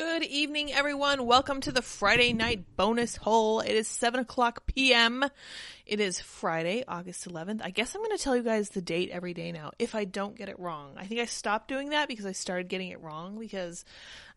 Good evening, everyone. Welcome to the Friday night bonus hole. It is 7 o'clock p.m. It is Friday, August 11th. I guess I'm going to tell you guys the date every day now if I don't get it wrong. I think I stopped doing that because I started getting it wrong because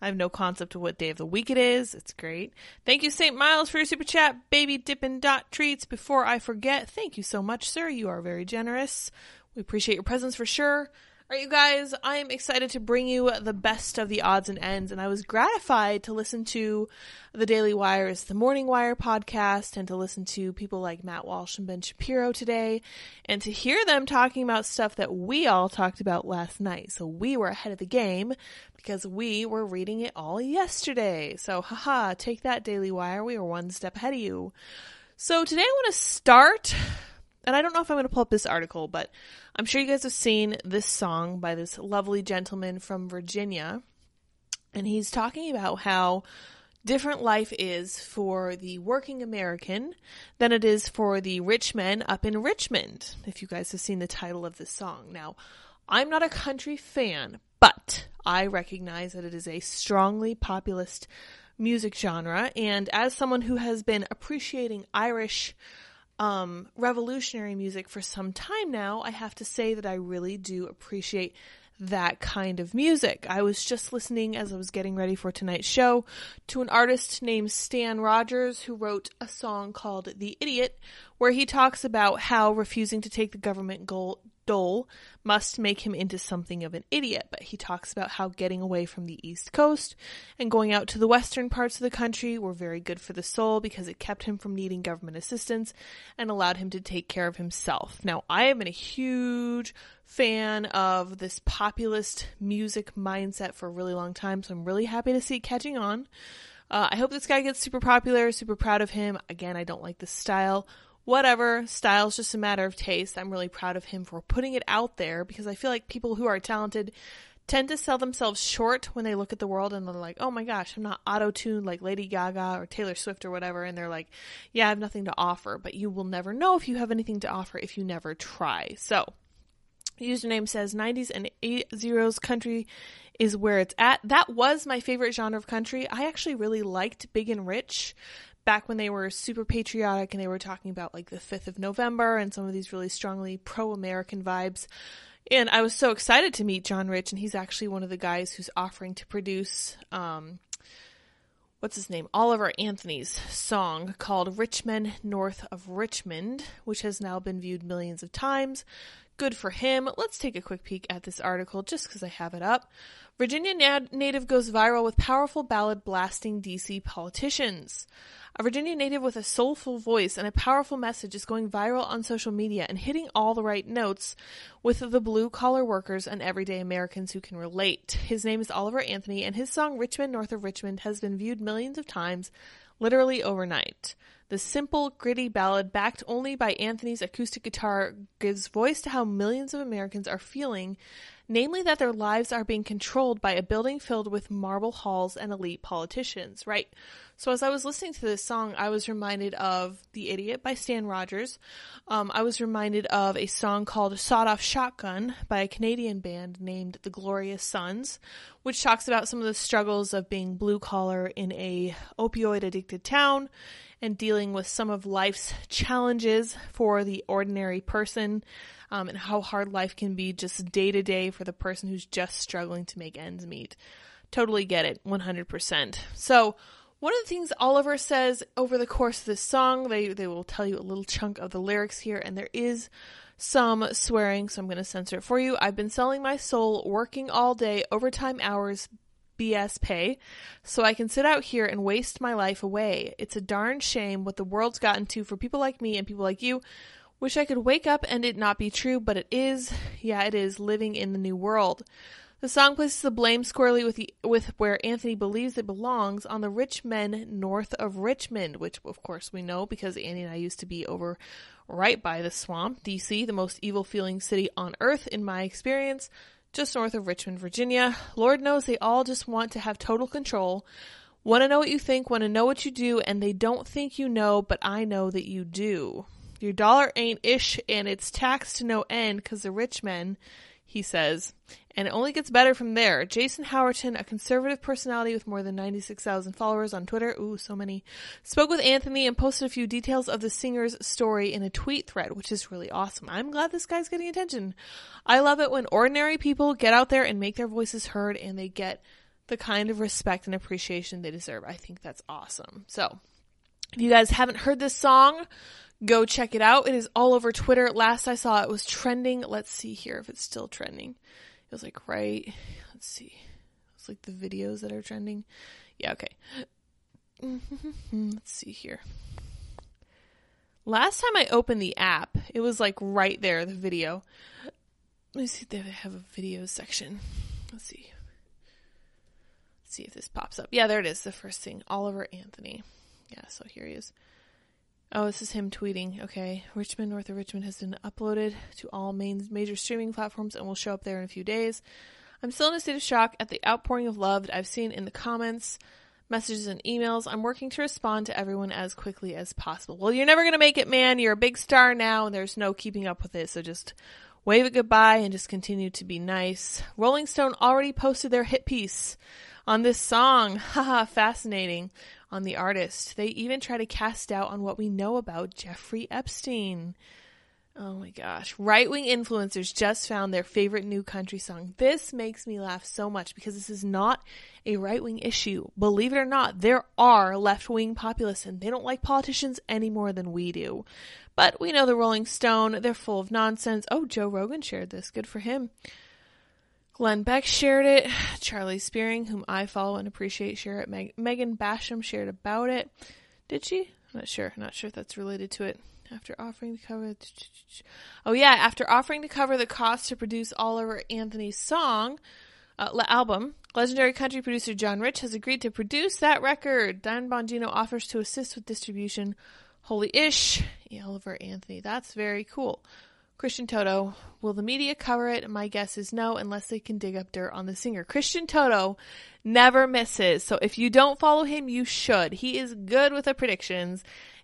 I have no concept of what day of the week it is. It's great. Thank you, St. Miles, for your super chat. Baby Dippin' Dot Treats. Before I forget, thank you so much, sir. You are very generous. We appreciate your presence for sure. All right, you guys, I am excited to bring you the best of the odds and ends, and I was gratified to listen to the Daily Wire's The Morning Wire podcast and to listen to people like Matt Walsh and Ben Shapiro today, and to hear them talking about stuff that we all talked about last night. So we were ahead of the game because we were reading it all yesterday. So, haha, take that, Daily Wire. We were one step ahead of you. So today I want to start and I don't know if I'm going to pull up this article, but I'm sure you guys have seen this song by this lovely gentleman from Virginia. And he's talking about how different life is for the working American than it is for the rich men up in Richmond, if you guys have seen the title of this song. Now, I'm not a country fan, but I recognize that it is a strongly populist music genre. And as someone who has been appreciating Irish um, revolutionary music for some time now, I have to say that I really do appreciate that kind of music. I was just listening as I was getting ready for tonight's show to an artist named Stan Rogers who wrote a song called The Idiot, where he talks about how refusing to take the government goal, dole must make him into something of an idiot, but he talks about how getting away from the East Coast and going out to the western parts of the country were very good for the soul because it kept him from needing government assistance and allowed him to take care of himself. Now, I have been a huge fan of this populist music mindset for a really long time, so I'm really happy to see it catching on. Uh, I hope this guy gets super popular, super proud of him. Again, I don't like the style whatever, style's just a matter of taste. I'm really proud of him for putting it out there because I feel like people who are talented tend to sell themselves short when they look at the world and they're like, oh my gosh, I'm not auto tuned like Lady Gaga or Taylor Swift or whatever. And they're like, yeah, I have nothing to offer. But you will never know if you have anything to offer if you never try. So, the username says 90s and 80s country is where it's at. That was my favorite genre of country. I actually really liked Big and Rich back when they were super patriotic and they were talking about like the 5th of November and some of these really strongly pro American vibes. And I was so excited to meet John Rich, and he's actually one of the guys who's offering to produce, um, what's his name? Oliver Anthony's song called Richmond North of Richmond, which has now been viewed millions of times. Good for him. Let's take a quick peek at this article just because I have it up. Virginia native goes viral with powerful ballad blasting DC politicians. A Virginia native with a soulful voice and a powerful message is going viral on social media and hitting all the right notes with the blue collar workers and everyday Americans who can relate. His name is Oliver Anthony, and his song Richmond North of Richmond has been viewed millions of times, literally overnight. The simple, gritty ballad, backed only by Anthony's acoustic guitar, gives voice to how millions of Americans are feeling namely that their lives are being controlled by a building filled with marble halls and elite politicians, right? So as I was listening to this song, I was reminded of The Idiot by Stan Rogers. Um, I was reminded of a song called Sawed Off Shotgun by a Canadian band named The Glorious Sons, which talks about some of the struggles of being blue collar in a opioid addicted town and dealing with some of life's challenges for the ordinary person um, and how hard life can be just day to day for the person who's just struggling to make ends meet. Totally get it, 100%. So, one of the things Oliver says over the course of this song, they, they will tell you a little chunk of the lyrics here, and there is some swearing, so I'm going to censor it for you. I've been selling my soul, working all day, overtime hours, BS pay, so I can sit out here and waste my life away. It's a darn shame what the world's gotten to for people like me and people like you Wish I could wake up and it not be true, but it is. Yeah, it is living in the new world. The song places the blame squarely with the, with where Anthony believes it belongs on the rich men north of Richmond, which of course we know because Annie and I used to be over right by the swamp, DC, the most evil feeling city on earth in my experience, just north of Richmond, Virginia. Lord knows they all just want to have total control. Want to know what you think, want to know what you do, and they don't think you know, but I know that you do. Your dollar ain't ish and it's taxed to no end because the rich men, he says, and it only gets better from there. Jason Howerton, a conservative personality with more than 96,000 followers on Twitter, ooh, so many, spoke with Anthony and posted a few details of the singer's story in a tweet thread, which is really awesome. I'm glad this guy's getting attention. I love it when ordinary people get out there and make their voices heard and they get the kind of respect and appreciation they deserve. I think that's awesome. So, if you guys haven't heard this song, Go check it out. It is all over Twitter. Last I saw it was trending. Let's see here if it's still trending. It was like right. Let's see. It's like the videos that are trending. Yeah, okay. Let's see here. Last time I opened the app, it was like right there, the video. Let me see if they have a video section. Let's see. Let's see if this pops up. Yeah, there it is. The first thing. Oliver Anthony. Yeah, so here he is. Oh, this is him tweeting. Okay. Richmond, North of Richmond has been uploaded to all main major streaming platforms and will show up there in a few days. I'm still in a state of shock at the outpouring of love that I've seen in the comments, messages, and emails. I'm working to respond to everyone as quickly as possible. Well, you're never going to make it, man. You're a big star now, and there's no keeping up with it. So just wave it goodbye and just continue to be nice. Rolling Stone already posted their hit piece on this song. Haha, fascinating on the artist. They even try to cast doubt on what we know about Jeffrey Epstein. Oh my gosh. Right wing influencers just found their favorite new country song. This makes me laugh so much because this is not a right wing issue. Believe it or not, there are left wing populists and they don't like politicians any more than we do. But we know the Rolling Stone, they're full of nonsense. Oh, Joe Rogan shared this. Good for him. Glenn Beck shared it. Charlie Spiering, whom I follow and appreciate, shared it. Meg- Megan Basham shared about it. Did she? I'm not sure. not sure if that's related to it. After offering to cover, oh yeah, after offering to cover the cost to produce Oliver Anthony's song uh, album, legendary country producer John Rich has agreed to produce that record. Dan Bongino offers to assist with distribution. Holy ish, Oliver Anthony. That's very cool. Christian Toto. Will the media cover it? My guess is no, unless they can dig up dirt on the singer. Christian Toto never misses. So if you don't follow him, you should. He is good with the predictions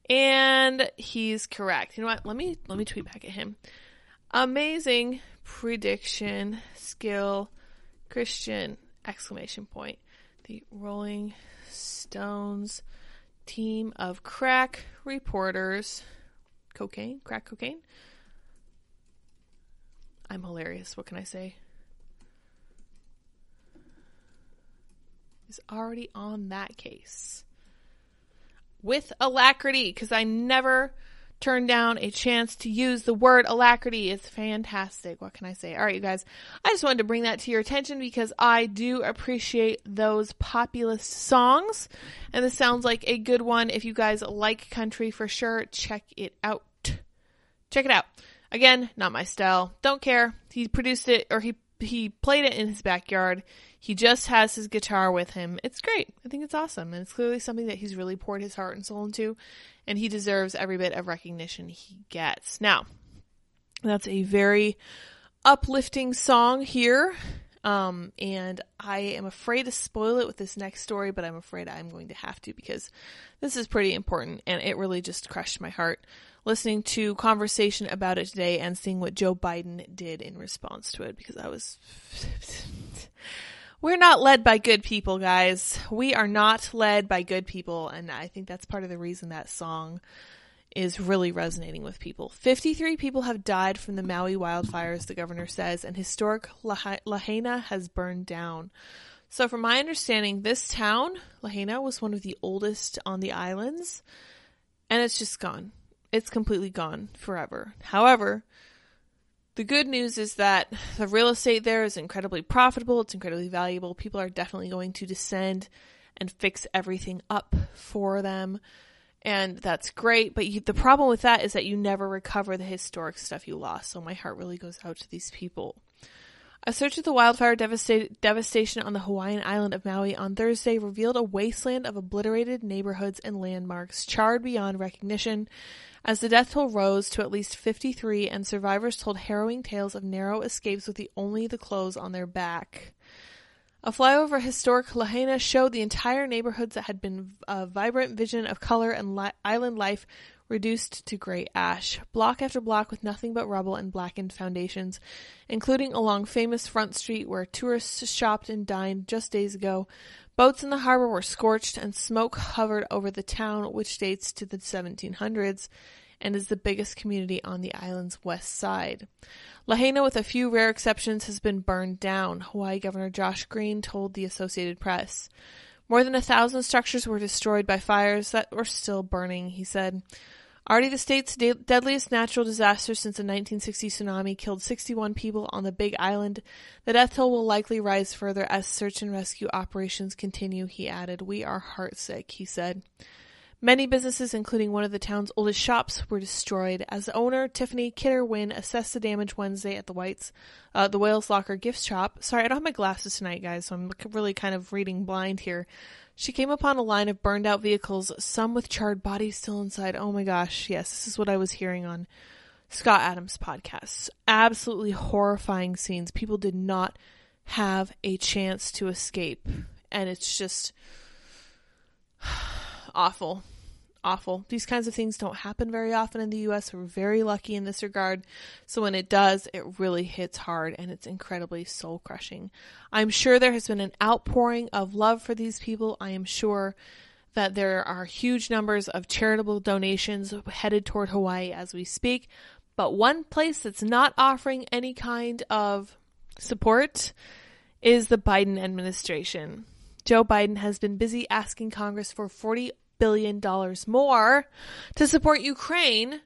and he's correct. You know what? Let me let me tweet back at him. Amazing prediction skill Christian exclamation point. The Rolling Stones team of crack reporters cocaine, crack cocaine I'm hilarious. What can I say? Is already on that case with alacrity because I never turn down a chance to use the word alacrity. It's fantastic. What can I say? All right, you guys. I just wanted to bring that to your attention because I do appreciate those populist songs. And this sounds like a good one. If you guys like country for sure, check it out. Check it out. Again, not my style. Don't care. He produced it or he he played it in his backyard. He just has his guitar with him. It's great. I think it's awesome. And it's clearly something that he's really poured his heart and soul into. And he deserves every bit of recognition he gets. Now, that's a very uplifting song here. Um, and I am afraid to spoil it with this next story, but I'm afraid I'm going to have to because this is pretty important and it really just crushed my heart listening to conversation about it today and seeing what Joe Biden did in response to it because I was we're not led by good people, guys. We are not led by good people and I think that's part of the reason that song is really resonating with people. 53 people have died from the Maui wildfires, the governor says, and historic Lahaina has burned down. So, from my understanding, this town, Lahaina, was one of the oldest on the islands, and it's just gone it's completely gone forever. However, the good news is that the real estate there is incredibly profitable, it's incredibly valuable. People are definitely going to descend and fix everything up for them. And that's great, but you, the problem with that is that you never recover the historic stuff you lost. So my heart really goes out to these people. A search of the wildfire devastation on the Hawaiian island of Maui on Thursday revealed a wasteland of obliterated neighborhoods and landmarks charred beyond recognition as the death toll rose to at least 53 and survivors told harrowing tales of narrow escapes with the only the clothes on their back. A flyover historic Lahaina showed the entire neighborhoods that had been a vibrant vision of color and li- island life reduced to gray ash, block after block with nothing but rubble and blackened foundations, including along famous Front Street where tourists shopped and dined just days ago. Boats in the harbor were scorched and smoke hovered over the town, which dates to the 1700s and is the biggest community on the island's west side. Lahaina, with a few rare exceptions, has been burned down, Hawaii Governor Josh Green told the Associated Press. More than a thousand structures were destroyed by fires that were still burning, he said. Already the state's de- deadliest natural disaster since the 1960 tsunami killed 61 people on the Big Island. The death toll will likely rise further as search and rescue operations continue, he added. We are heartsick, he said. Many businesses, including one of the town's oldest shops, were destroyed. As the owner Tiffany Kidder Winn assessed the damage Wednesday at the Whites, uh, the Whales Locker gift shop. Sorry, I don't have my glasses tonight, guys, so I'm really kind of reading blind here. She came upon a line of burned out vehicles, some with charred bodies still inside. Oh my gosh, yes, this is what I was hearing on Scott Adams' podcast. Absolutely horrifying scenes. People did not have a chance to escape. And it's just awful. Awful. These kinds of things don't happen very often in the US. We're very lucky in this regard. So when it does, it really hits hard and it's incredibly soul crushing. I'm sure there has been an outpouring of love for these people. I am sure that there are huge numbers of charitable donations headed toward Hawaii as we speak. But one place that's not offering any kind of support is the Biden administration. Joe Biden has been busy asking Congress for $40 billion dollars more to support Ukraine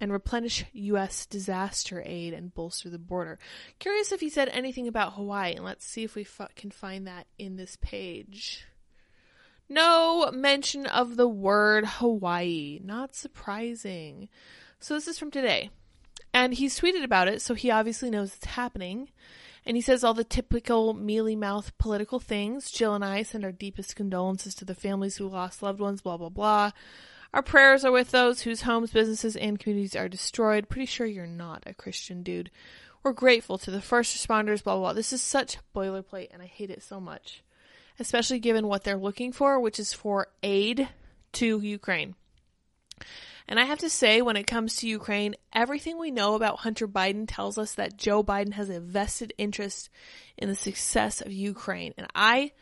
and replenish U.S. disaster aid and bolster the border. Curious if he said anything about Hawaii, and let's see if we f- can find that in this page. No mention of the word Hawaii. Not surprising. So this is from today. And he's tweeted about it, so he obviously knows it's happening. And he says all the typical mealy mouth political things. Jill and I send our deepest condolences to the families who lost loved ones, blah, blah, blah. Our prayers are with those whose homes, businesses, and communities are destroyed. Pretty sure you're not a Christian dude. We're grateful to the first responders, blah, blah, blah. This is such boilerplate, and I hate it so much. Especially given what they're looking for, which is for aid to Ukraine. And I have to say, when it comes to Ukraine, everything we know about Hunter Biden tells us that Joe Biden has a vested interest in the success of Ukraine. And I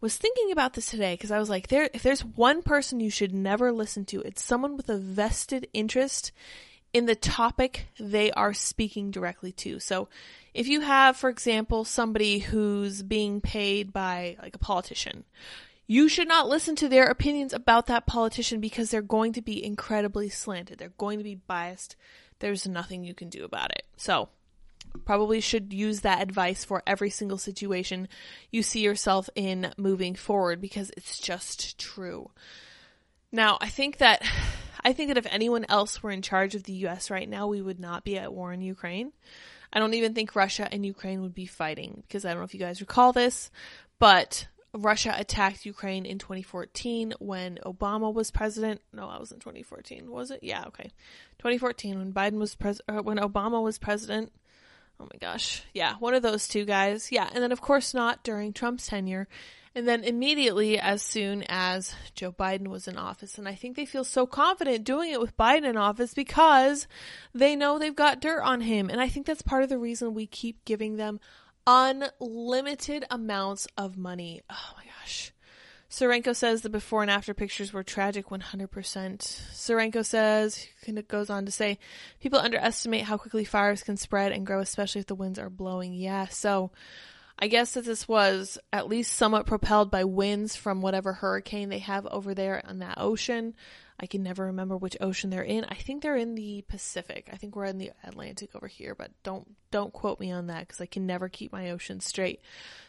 was thinking about this today because I was like, there, if there's one person you should never listen to, it's someone with a vested interest in the topic they are speaking directly to. So if you have, for example, somebody who's being paid by like a politician, you should not listen to their opinions about that politician because they're going to be incredibly slanted. They're going to be biased. There's nothing you can do about it. So, probably should use that advice for every single situation you see yourself in moving forward because it's just true. Now, I think that I think that if anyone else were in charge of the US right now, we would not be at war in Ukraine. I don't even think Russia and Ukraine would be fighting because I don't know if you guys recall this, but Russia attacked Ukraine in 2014 when Obama was president. No, that was in 2014. Was it? Yeah, okay. 2014 when Biden was pres uh, when Obama was president. Oh my gosh. Yeah, one of those two guys. Yeah, and then of course not during Trump's tenure. And then immediately as soon as Joe Biden was in office. And I think they feel so confident doing it with Biden in office because they know they've got dirt on him. And I think that's part of the reason we keep giving them unlimited amounts of money. Oh my gosh. Serenko says the before and after pictures were tragic 100%. Serenko says, goes on to say, people underestimate how quickly fires can spread and grow, especially if the winds are blowing. Yeah, so I guess that this was at least somewhat propelled by winds from whatever hurricane they have over there on that ocean. I can never remember which ocean they're in. I think they're in the Pacific. I think we're in the Atlantic over here, but don't don't quote me on that because I can never keep my ocean straight.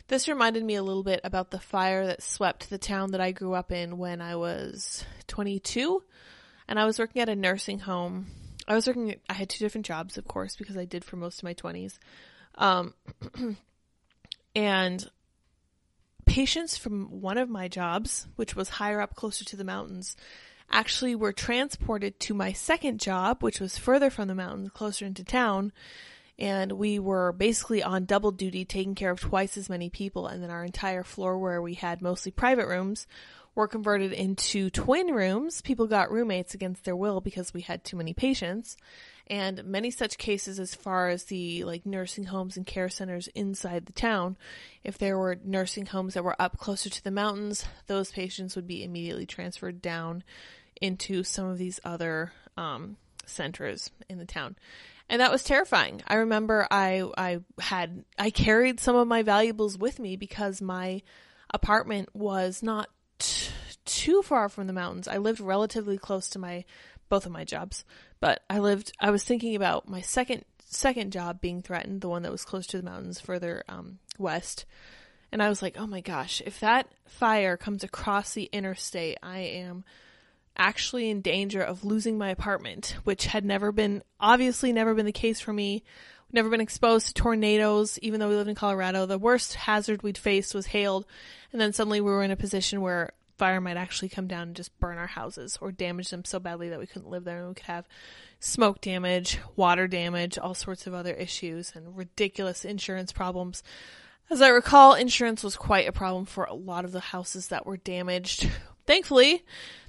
This reminded me a little bit about the fire that swept the town that I grew up in when I was 22, and I was working at a nursing home. I was working. I had two different jobs, of course, because I did for most of my 20s. Um, and patients from one of my jobs, which was higher up closer to the mountains, actually were transported to my second job, which was further from the mountains, closer into town, and we were basically on double duty taking care of twice as many people and then our entire floor where we had mostly private rooms were converted into twin rooms. People got roommates against their will because we had too many patients. And many such cases as far as the like nursing homes and care centers inside the town. If there were nursing homes that were up closer to the mountains, those patients would be immediately transferred down into some of these other um, centers in the town and that was terrifying. I remember I I had I carried some of my valuables with me because my apartment was not t- too far from the mountains. I lived relatively close to my both of my jobs, but I lived. I was thinking about my second second job being threatened, the one that was close to the mountains further um, west. And I was like, oh my gosh, if that fire comes across the interstate, I am actually in danger of losing my apartment, which had never been, obviously never been the case for me. Never been exposed to tornadoes, even though we lived in Colorado. The worst hazard we'd faced was hail, and then suddenly we were in a position where fire might actually come down and just burn our houses or damage them so badly that we couldn't live there and we could have smoke damage, water damage, all sorts of other issues and ridiculous insurance problems. As I recall, insurance was quite a problem for a lot of the houses that were damaged. Thankfully,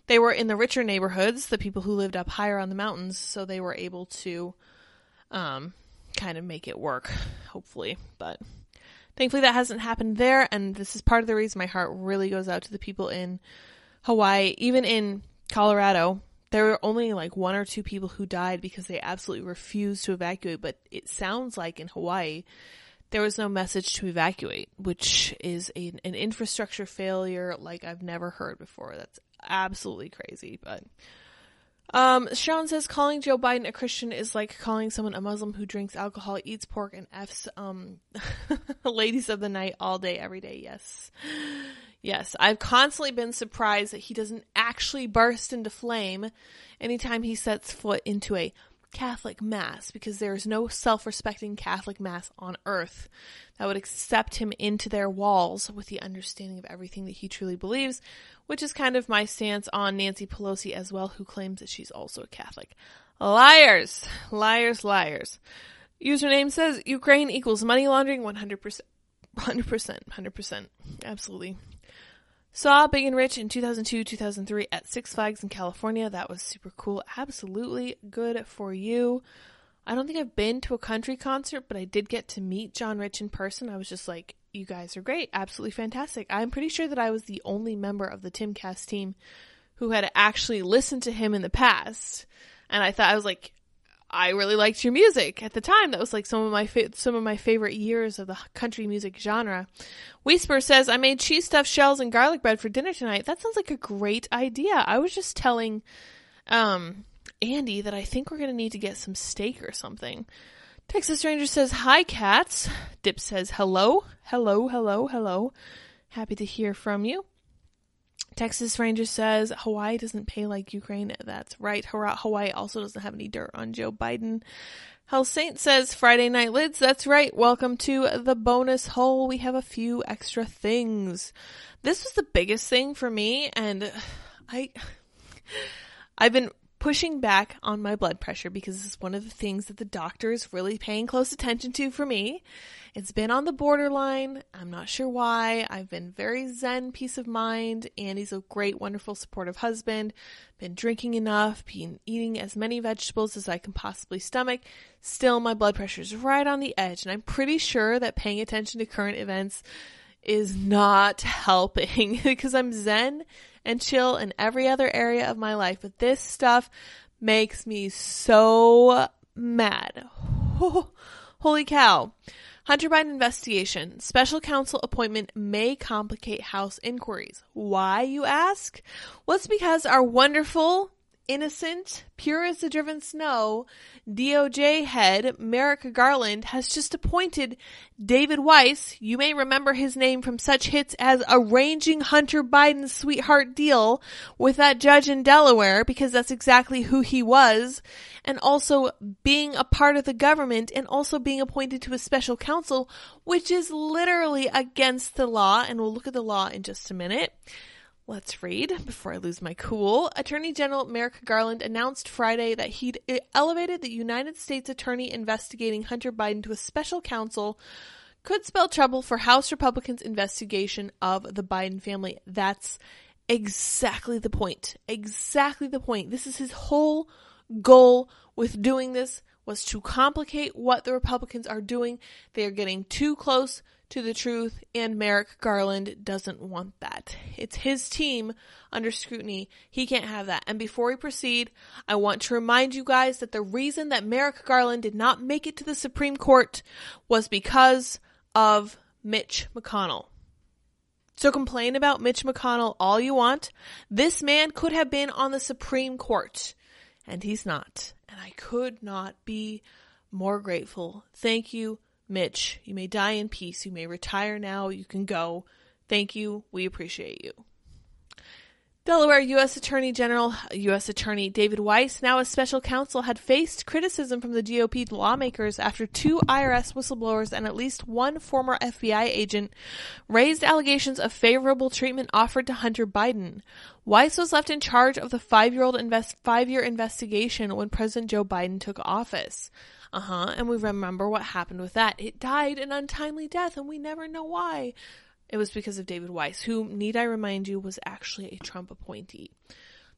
they were in the richer neighborhoods, the people who lived up higher on the mountains, so they were able to um, kind of make it work, hopefully. But thankfully, that hasn't happened there, and this is part of the reason my heart really goes out to the people in Hawaii, even in Colorado. There were only like one or two people who died because they absolutely refused to evacuate, but it sounds like in Hawaii, there was no message to evacuate, which is a, an infrastructure failure like I've never heard before. That's absolutely crazy. But um, Sean says calling Joe Biden a Christian is like calling someone a Muslim who drinks alcohol, eats pork, and f's um, ladies of the night all day, every day. Yes. Yes, I've constantly been surprised that he doesn't actually burst into flame anytime he sets foot into a Catholic Mass because there is no self respecting Catholic Mass on earth that would accept him into their walls with the understanding of everything that he truly believes, which is kind of my stance on Nancy Pelosi as well, who claims that she's also a Catholic. Liars! Liars, liars. Username says Ukraine equals money laundering 100%. 100%. 100%. Absolutely. Saw Big and Rich in 2002 2003 at Six Flags in California. That was super cool. Absolutely good for you. I don't think I've been to a country concert, but I did get to meet John Rich in person. I was just like, you guys are great. Absolutely fantastic. I'm pretty sure that I was the only member of the Timcast team who had actually listened to him in the past. And I thought, I was like, I really liked your music at the time. That was like some of my fa- some of my favorite years of the country music genre. Whisper says, "I made cheese stuffed shells and garlic bread for dinner tonight. That sounds like a great idea. I was just telling um, Andy that I think we're gonna need to get some steak or something." Texas Ranger says, "Hi, cats." Dip says, "Hello, hello, hello, hello. Happy to hear from you." Texas Ranger says Hawaii doesn't pay like Ukraine. That's right. Hawaii also doesn't have any dirt on Joe Biden. Hell Saint says Friday night lids. That's right. Welcome to the bonus hole. We have a few extra things. This was the biggest thing for me and I I've been pushing back on my blood pressure because this is one of the things that the doctor is really paying close attention to for me. It's been on the borderline. I'm not sure why. I've been very zen, peace of mind. and he's a great, wonderful, supportive husband. Been drinking enough, been eating as many vegetables as I can possibly stomach. Still, my blood pressure is right on the edge, and I'm pretty sure that paying attention to current events is not helping because I'm zen and chill in every other area of my life. But this stuff makes me so mad. Holy cow. Hunter Biden investigation. Special counsel appointment may complicate House inquiries. Why, you ask? Well, it's because our wonderful innocent, pure as the driven snow, DOJ head Merrick Garland has just appointed David Weiss. You may remember his name from such hits as arranging Hunter Biden's sweetheart deal with that judge in Delaware because that's exactly who he was. And also being a part of the government and also being appointed to a special counsel, which is literally against the law. And we'll look at the law in just a minute Let's read before I lose my cool. Attorney General Merrick Garland announced Friday that he'd elevated the United States attorney investigating Hunter Biden to a special counsel could spell trouble for House Republicans' investigation of the Biden family. That's exactly the point. Exactly the point. This is his whole goal with doing this was to complicate what the Republicans are doing. They are getting too close to the truth, and Merrick Garland doesn't want that. It's his team under scrutiny. He can't have that. And before we proceed, I want to remind you guys that the reason that Merrick Garland did not make it to the Supreme Court was because of Mitch McConnell. So complain about Mitch McConnell all you want. This man could have been on the Supreme Court, and he's not. And I could not be more grateful. Thank you, Mitch, you may die in peace. You may retire now. You can go. Thank you. We appreciate you. Delaware U.S. Attorney General, U.S. Attorney David Weiss, now a special counsel, had faced criticism from the GOP lawmakers after two IRS whistleblowers and at least one former FBI agent raised allegations of favorable treatment offered to Hunter Biden. Weiss was left in charge of the five-year-old invest- five-year investigation when President Joe Biden took office. Uh huh. And we remember what happened with that. It died an untimely death, and we never know why. It was because of David Weiss, who, need I remind you, was actually a Trump appointee.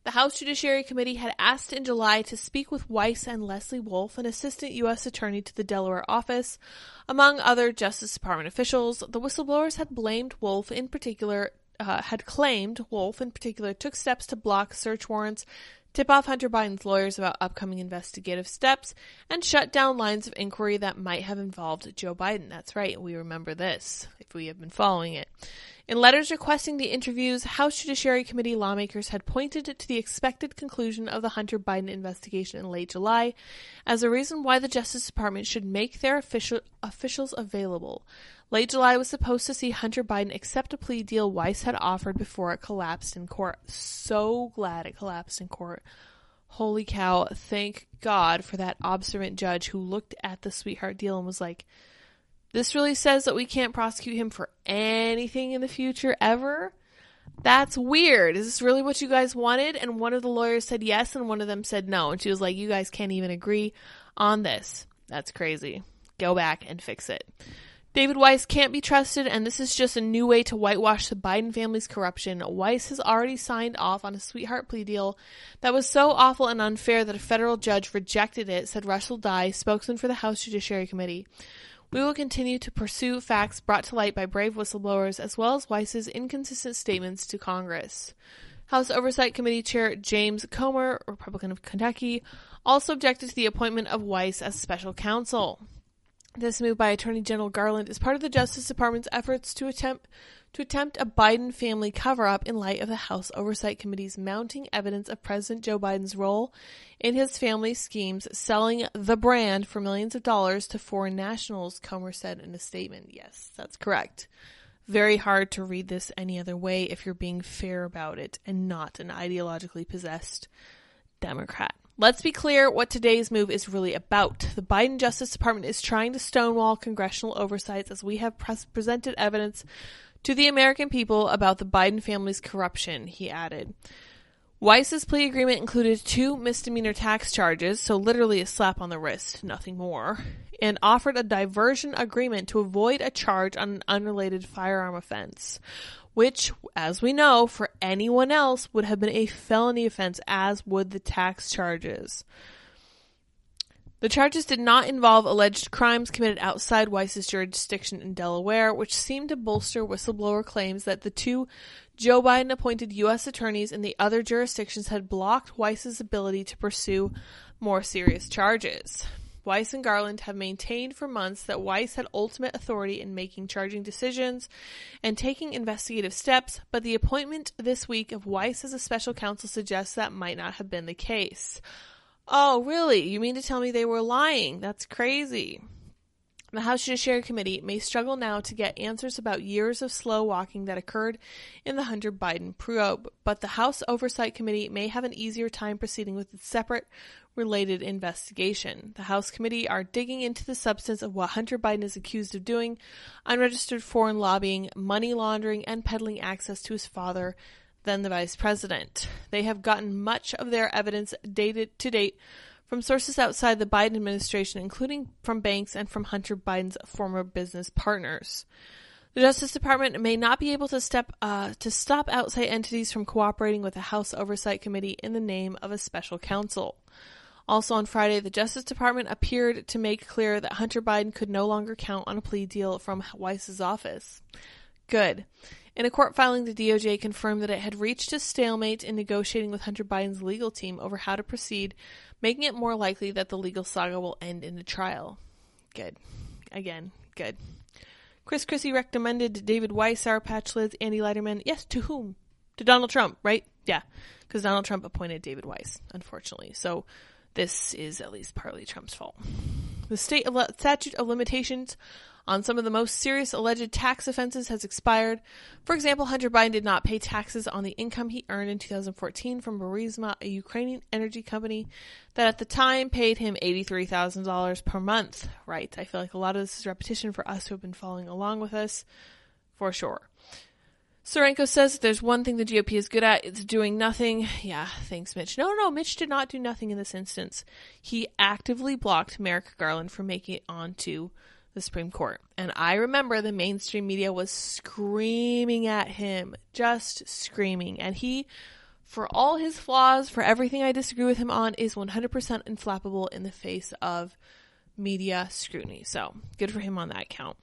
The House Judiciary Committee had asked in July to speak with Weiss and Leslie Wolf, an assistant U.S. attorney to the Delaware office. Among other Justice Department officials, the whistleblowers had blamed Wolf in particular, uh, had claimed Wolf in particular took steps to block search warrants tip off Hunter Biden's lawyers about upcoming investigative steps, and shut down lines of inquiry that might have involved Joe Biden. That's right, we remember this if we have been following it. In letters requesting the interviews, House Judiciary Committee lawmakers had pointed to the expected conclusion of the Hunter Biden investigation in late July as a reason why the Justice Department should make their official, officials available. Late July was supposed to see Hunter Biden accept a plea deal Weiss had offered before it collapsed in court. So glad it collapsed in court. Holy cow, thank God for that observant judge who looked at the sweetheart deal and was like, this really says that we can't prosecute him for anything in the future ever? That's weird. Is this really what you guys wanted? And one of the lawyers said yes, and one of them said no. And she was like, You guys can't even agree on this. That's crazy. Go back and fix it. David Weiss can't be trusted, and this is just a new way to whitewash the Biden family's corruption. Weiss has already signed off on a sweetheart plea deal that was so awful and unfair that a federal judge rejected it, said Russell Dye, spokesman for the House Judiciary Committee. We will continue to pursue facts brought to light by brave whistleblowers, as well as Weiss's inconsistent statements to Congress. House Oversight Committee Chair James Comer, Republican of Kentucky, also objected to the appointment of Weiss as special counsel. This move by Attorney General Garland is part of the Justice Department's efforts to attempt to attempt a Biden family cover-up in light of the House Oversight Committee's mounting evidence of President Joe Biden's role in his family schemes selling the brand for millions of dollars to foreign nationals, Comer said in a statement. Yes, that's correct. Very hard to read this any other way if you're being fair about it and not an ideologically possessed Democrat. Let's be clear what today's move is really about. The Biden Justice Department is trying to stonewall congressional oversights as we have pres- presented evidence to the American people about the Biden family's corruption, he added. Weiss's plea agreement included two misdemeanor tax charges, so literally a slap on the wrist, nothing more, and offered a diversion agreement to avoid a charge on an unrelated firearm offense which, as we know, for anyone else would have been a felony offense, as would the tax charges. The charges did not involve alleged crimes committed outside Weiss's jurisdiction in Delaware, which seemed to bolster whistleblower claims that the two Joe Biden appointed U.S. attorneys in the other jurisdictions had blocked Weiss's ability to pursue more serious charges. Weiss and Garland have maintained for months that Weiss had ultimate authority in making charging decisions and taking investigative steps, but the appointment this week of Weiss as a special counsel suggests that might not have been the case. Oh, really? You mean to tell me they were lying? That's crazy. The House Judiciary Committee may struggle now to get answers about years of slow walking that occurred in the Hunter Biden probe, but the House Oversight Committee may have an easier time proceeding with its separate related investigation. The House committee are digging into the substance of what Hunter Biden is accused of doing unregistered foreign lobbying, money laundering, and peddling access to his father, than the vice president. They have gotten much of their evidence dated to date from sources outside the Biden administration, including from banks and from Hunter Biden's former business partners. The Justice Department may not be able to step uh, to stop outside entities from cooperating with the House Oversight Committee in the name of a special counsel. Also on Friday, the Justice Department appeared to make clear that Hunter Biden could no longer count on a plea deal from Weiss's office. Good. In a court filing, the DOJ confirmed that it had reached a stalemate in negotiating with Hunter Biden's legal team over how to proceed, making it more likely that the legal saga will end in a trial. Good. Again, good. Chris Christie recommended David Weiss, Sour Patch Lyds, Andy Leitermann. Yes, to whom? To Donald Trump, right? Yeah, because Donald Trump appointed David Weiss, unfortunately. So this is at least partly Trump's fault. The state statute of limitations on some of the most serious alleged tax offenses has expired. For example, Hunter Biden did not pay taxes on the income he earned in 2014 from Burisma, a Ukrainian energy company that at the time paid him $83,000 per month. Right. I feel like a lot of this is repetition for us who have been following along with us, for sure. Steranko says there's one thing the GOP is good at, it's doing nothing. Yeah, thanks, Mitch. No, no, Mitch did not do nothing in this instance. He actively blocked Merrick Garland from making it onto the Supreme Court. And I remember the mainstream media was screaming at him, just screaming. And he, for all his flaws, for everything I disagree with him on, is 100% inflappable in the face of media scrutiny. So good for him on that count.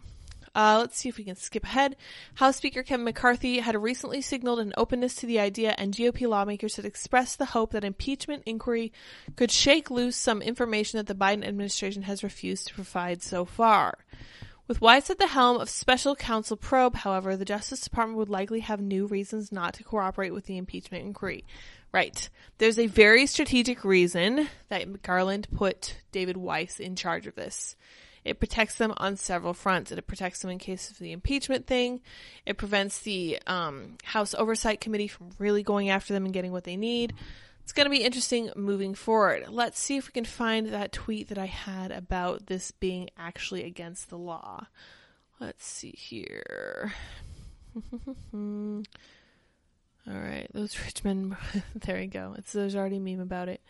Uh, let's see if we can skip ahead. House Speaker Kevin McCarthy had recently signaled an openness to the idea, and GOP lawmakers had expressed the hope that impeachment inquiry could shake loose some information that the Biden administration has refused to provide so far. With Weiss at the helm of special counsel probe, however, the Justice Department would likely have new reasons not to cooperate with the impeachment inquiry. Right. There's a very strategic reason that Garland put David Weiss in charge of this. It protects them on several fronts. It protects them in case of the impeachment thing. It prevents the um, House Oversight Committee from really going after them and getting what they need. It's going to be interesting moving forward. Let's see if we can find that tweet that I had about this being actually against the law. Let's see here. All right, those Richmond. there we go. It's there's already a meme about it.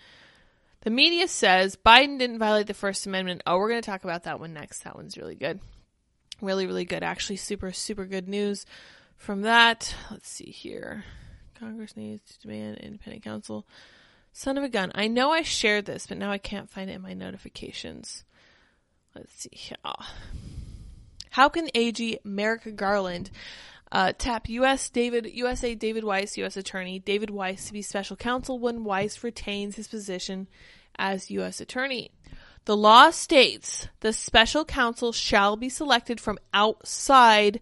The media says Biden didn't violate the First Amendment. Oh, we're going to talk about that one next. That one's really good. Really, really good. Actually, super, super good news from that. Let's see here. Congress needs to demand independent counsel. Son of a gun. I know I shared this, but now I can't find it in my notifications. Let's see here. How can AG Merrick Garland uh, tap U.S. David USA David Weiss, U.S. Attorney David Weiss to be special counsel when Weiss retains his position as U.S. Attorney. The law states the special counsel shall be selected from outside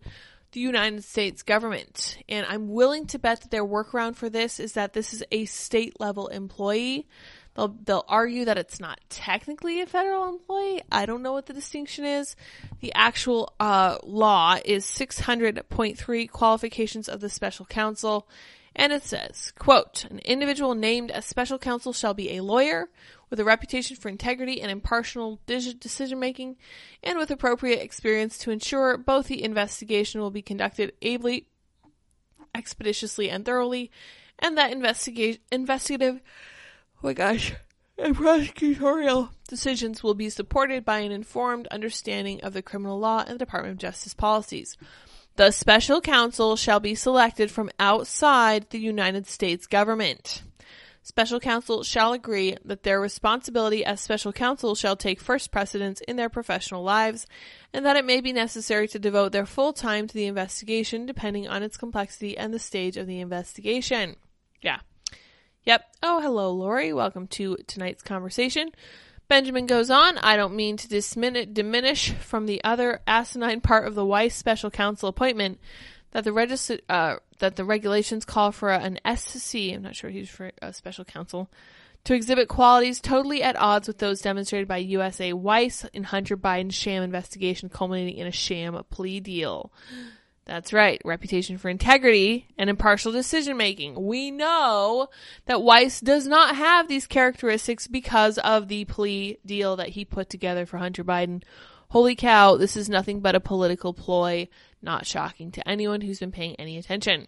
the United States government. And I'm willing to bet that their workaround for this is that this is a state level employee. They'll, they'll argue that it's not technically a federal employee. I don't know what the distinction is. The actual uh, law is 600.3 qualifications of the special counsel. And it says, quote, an individual named as special counsel shall be a lawyer with a reputation for integrity and impartial decision making and with appropriate experience to ensure both the investigation will be conducted ably, expeditiously, and thoroughly, and that investigate, investigative, oh my gosh, and prosecutorial decisions will be supported by an informed understanding of the criminal law and the Department of Justice policies. The special counsel shall be selected from outside the United States government. Special counsel shall agree that their responsibility as special counsel shall take first precedence in their professional lives, and that it may be necessary to devote their full time to the investigation depending on its complexity and the stage of the investigation. Yeah. Yep. Oh, hello, Lori. Welcome to tonight's conversation. Benjamin goes on, I don't mean to dismin- diminish from the other asinine part of the Weiss special counsel appointment that the regis- uh, that the regulations call for an SC, I'm not sure he's for a special counsel, to exhibit qualities totally at odds with those demonstrated by USA Weiss in Hunter Biden's sham investigation culminating in a sham plea deal. That's right. Reputation for integrity and impartial decision making. We know that Weiss does not have these characteristics because of the plea deal that he put together for Hunter Biden. Holy cow, this is nothing but a political ploy. Not shocking to anyone who's been paying any attention.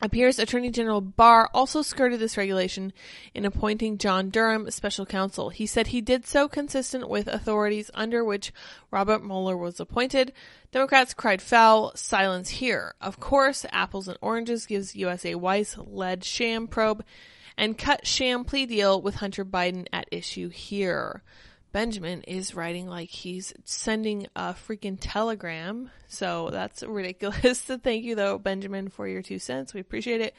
Appears Attorney General Barr also skirted this regulation in appointing John Durham special counsel. He said he did so consistent with authorities under which Robert Mueller was appointed. Democrats cried foul, silence here. Of course, apples and oranges gives USA Weiss led sham probe and cut sham plea deal with Hunter Biden at issue here. Benjamin is writing like he's sending a freaking telegram. So that's ridiculous. so thank you though, Benjamin, for your two cents. We appreciate it.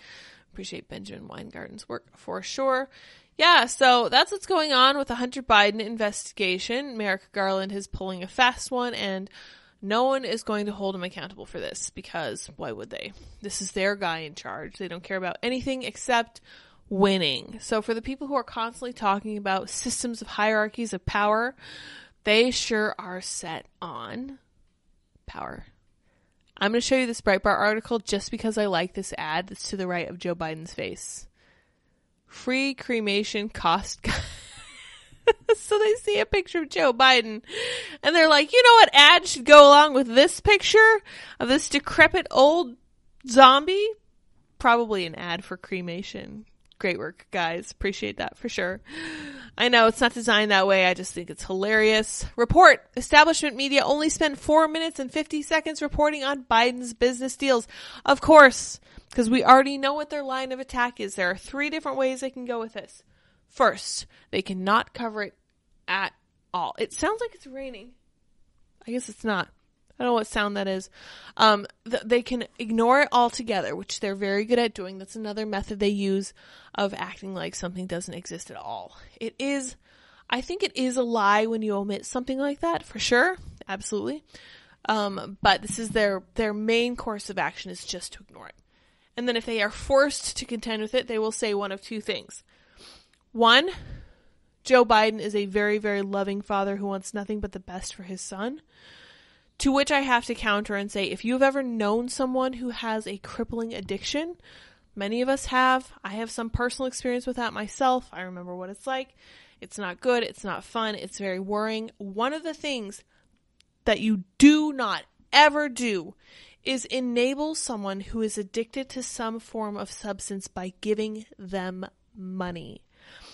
Appreciate Benjamin Weingarten's work for sure. Yeah, so that's what's going on with the Hunter Biden investigation. Merrick Garland is pulling a fast one and no one is going to hold him accountable for this because why would they? This is their guy in charge. They don't care about anything except winning. So for the people who are constantly talking about systems of hierarchies of power, they sure are set on power. I'm going to show you this Breitbart article just because I like this ad that's to the right of Joe Biden's face. Free cremation cost. so they see a picture of Joe Biden and they're like, you know what ad should go along with this picture of this decrepit old zombie? Probably an ad for cremation great work, guys. Appreciate that for sure. I know it's not designed that way. I just think it's hilarious. Report. Establishment media only spent four minutes and 50 seconds reporting on Biden's business deals. Of course, because we already know what their line of attack is. There are three different ways they can go with this. First, they cannot cover it at all. It sounds like it's raining. I guess it's not. I don't know what sound that is. Um, th- they can ignore it altogether, which they're very good at doing. That's another method they use of acting like something doesn't exist at all. It is, I think it is a lie when you omit something like that, for sure. Absolutely. Um, but this is their, their main course of action is just to ignore it. And then if they are forced to contend with it, they will say one of two things. One, Joe Biden is a very, very loving father who wants nothing but the best for his son. To which I have to counter and say if you've ever known someone who has a crippling addiction, many of us have. I have some personal experience with that myself. I remember what it's like. It's not good, it's not fun, it's very worrying. One of the things that you do not ever do is enable someone who is addicted to some form of substance by giving them money.